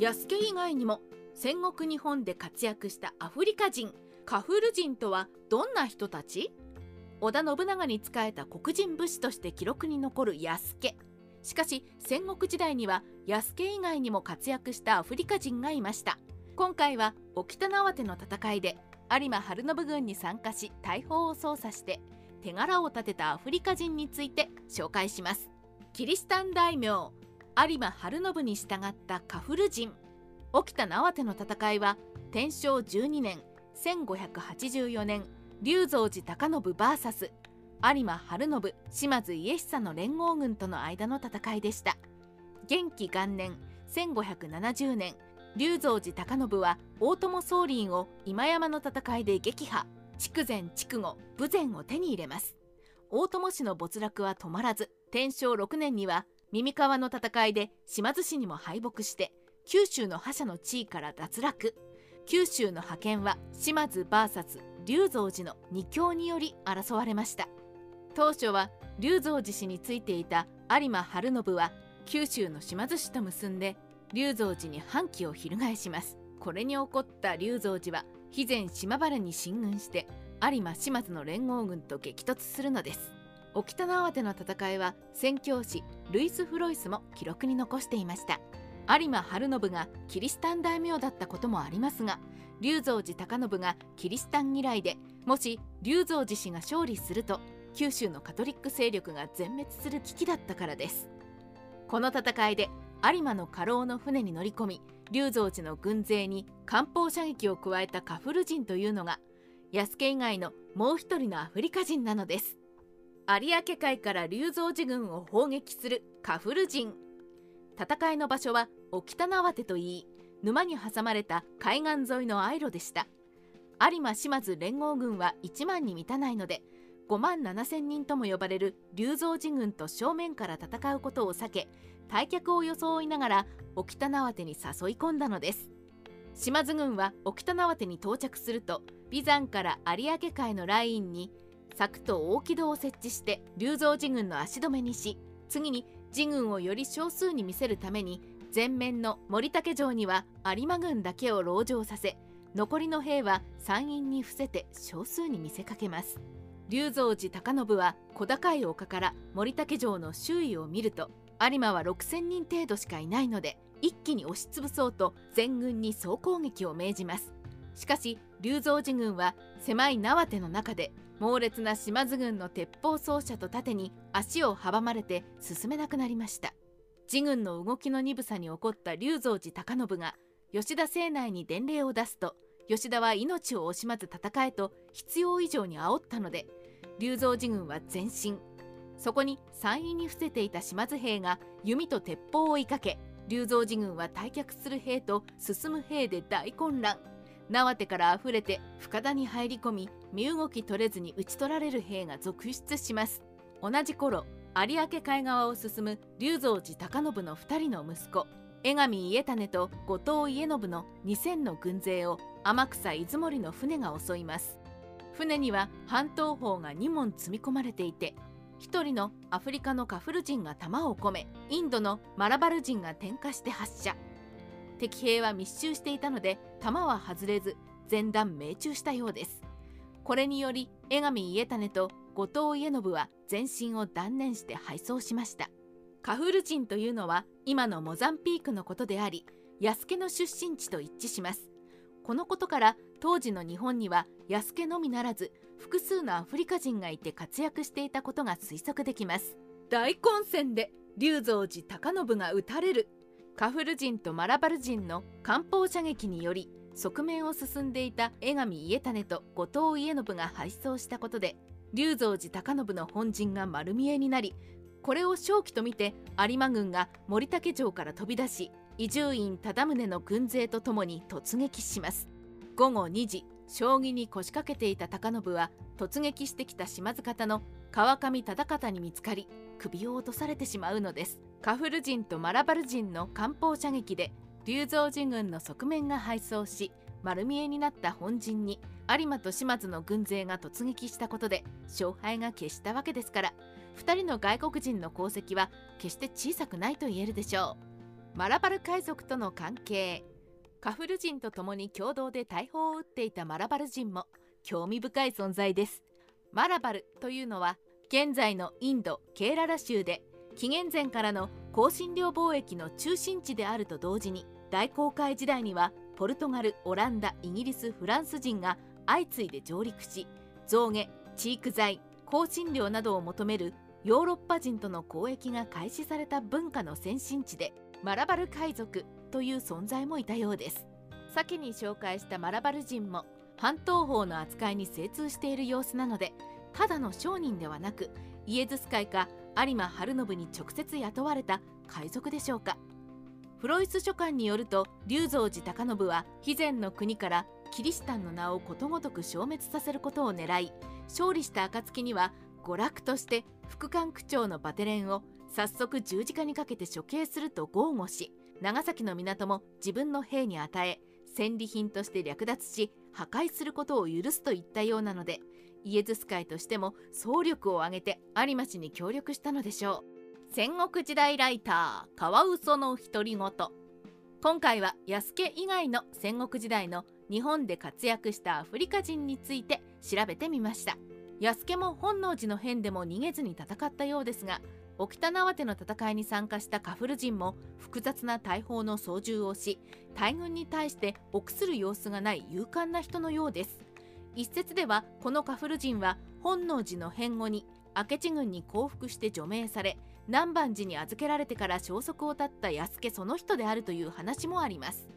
安家以外にも戦国日本で活躍したアフリカ人カフル人とはどんな人たち？織田信長に仕えた黒人武士として記録に残る安家。しかし戦国時代には安家以外にも活躍したアフリカ人がいました。今回は沖田縄手の戦いで有馬晴信軍に参加し大砲を操作して手柄を立てたアフリカ人について紹介します。キリシタン大名有馬晴信に従ったカフル人。沖田縄手の戦いは天正12年1584年龍造寺高信 VS 有馬晴信島津家久の連合軍との間の戦いでした。元気元年1570年龍造寺高信は大友宗麟を今山の戦いで撃破。筑前筑後武前を手に入れます。大友氏の没落は止まらず天正6年には耳川の戦いで島津氏にも敗北して九州の覇者の地位から脱落。九州の覇権は島津 VS 龍造寺の二強により争われました。当初は龍造寺氏についていた有馬晴信は九州の島津氏と結んで龍造寺に反旗を翻します。これに起こった龍造寺は肥前島原に進軍して有馬島津の連合軍と激突するのです。沖田縄手の戦いは宣教師ルイス・フロイスも記録に残していました。有馬晴信がキリシタン大名だったこともありますが龍造寺高信がキリシタン嫌いでもし龍造寺氏が勝利すると九州のカトリック勢力が全滅する危機だったからです。この戦いで有馬の家老の船に乗り込み龍造寺の軍勢に艦砲射撃を加えたカフル人というのが安家以外のもう一人のアフリカ人なのです。明海から龍造寺軍を砲撃するカフル人。戦いの場所は沖田縄手といい沼に挟まれた海岸沿いのアイロでした。有馬島津連合軍は1万に満たないので5万7千人とも呼ばれる龍造寺軍と正面から戦うことを避け退却を装いながら沖田縄手に誘い込んだのです。島津軍は沖田縄手に到着すると眉山から有明海のラインに柵と大木戸を設置して龍造寺軍の足止めにし次に自軍をより少数に見せるために前面の森竹城には有馬軍だけを籠城させ残りの兵は山陰に伏せて少数に見せかけます。龍造寺高信は小高い丘から森竹城の周囲を見ると有馬は6,000人程度しかいないので一気に押しつぶそうと全軍に総攻撃を命じます。しかし龍造寺軍は狭い縄手の中で猛烈な島津軍の鉄砲奏者と盾に足を阻まれて進めなくなりました。自軍の動きの鈍さに怒った龍造寺高信が吉田政内に伝令を出すと吉田は命を惜しまず戦えと必要以上に煽ったので龍造寺軍は前進。そこに山陰に伏せていた島津兵が弓と鉄砲を追いかけ龍造寺軍は退却する兵と進む兵で大混乱。縄手からあふれて深田に入り込み身動き取れずに討ち取られる兵が続出します。同じ頃有明海側を進む龍造寺高信の2人の息子江上家種と後藤家信の2,000の軍勢を天草出森の船が襲います。船には半島砲が2門積み込まれていて1人のアフリカのカフル人が弾を込めインドのマラバル人が点火して発射。敵兵は密集していたので弾は外れず前段命中したようです。これにより江上家種と後藤家信は前進を断念して敗走しました。カフル人というのは今のモザンピークのことであり安家の出身地と一致します。このことから当時の日本には安家のみならず複数のアフリカ人がいて活躍していたことが推測できます。大混戦で龍造寺高信が討たれる。カフル人とマラバル人の艦砲射撃により側面を進んでいた江上家種と後藤家信が敗走したことで龍造寺高信の本陣が丸見えになりこれを正気と見て有馬軍が森竹城から飛び出し伊集院忠宗の軍勢とともに突撃します。午後2時将棋に腰掛けていた高信は突撃してきた島津方の川上忠方に見つかり首を落とされてしまうのです。カフル人とマラバル人の艦砲射撃で龍造寺軍の側面が敗走し丸見えになった本陣に有馬と島津の軍勢が突撃したことで勝敗が決したわけですから2人の外国人の功績は決して小さくないと言えるでしょう。マラバル海賊との関係。カフル人と共に共同で大砲を撃っていたマラバル人も興味深い存在です。マラバルというのは現在のインドケーララ州で紀元前からの香辛料貿易の中心地であると同時に大航海時代にはポルトガルオランダイギリスフランス人が相次いで上陸し象牙チーク材香辛料などを求めるヨーロッパ人との交易が開始された文化の先進地でマラバル海賊という存在もいたようです。先に紹介したマラバル人も半島法の扱いに精通している様子なのでただの商人ではなくイエズス会か有馬晴信に直接雇われた海賊でしょうか。フロイス書簡によると龍蔵寺高信は肥前の国からキリシタンの名をことごとく消滅させることを狙い勝利した暁には娯楽として副官区長のバテレンを早速十字架にかけて処刑すると豪語し長崎の港も自分の兵に与え戦利品として略奪し破壊することを許すといったようなのでイエズス会としても総力を挙げて有馬氏に協力したのでしょう。戦国時代ライターカワウソの独り言。今回は安家以外の戦国時代の日本で活躍したアフリカ人について調べてみました。安家も本能寺の変でも逃げずに戦ったようですが沖田縄手の戦いに参加したカフル人も複雑な大砲の操縦をし大軍に対して臆する様子がない勇敢な人のようです。一説ではこのカフル人は本能寺の変後に明智軍に降伏して除名され南蛮寺に預けられてから消息を絶った安家その人であるという話もあります。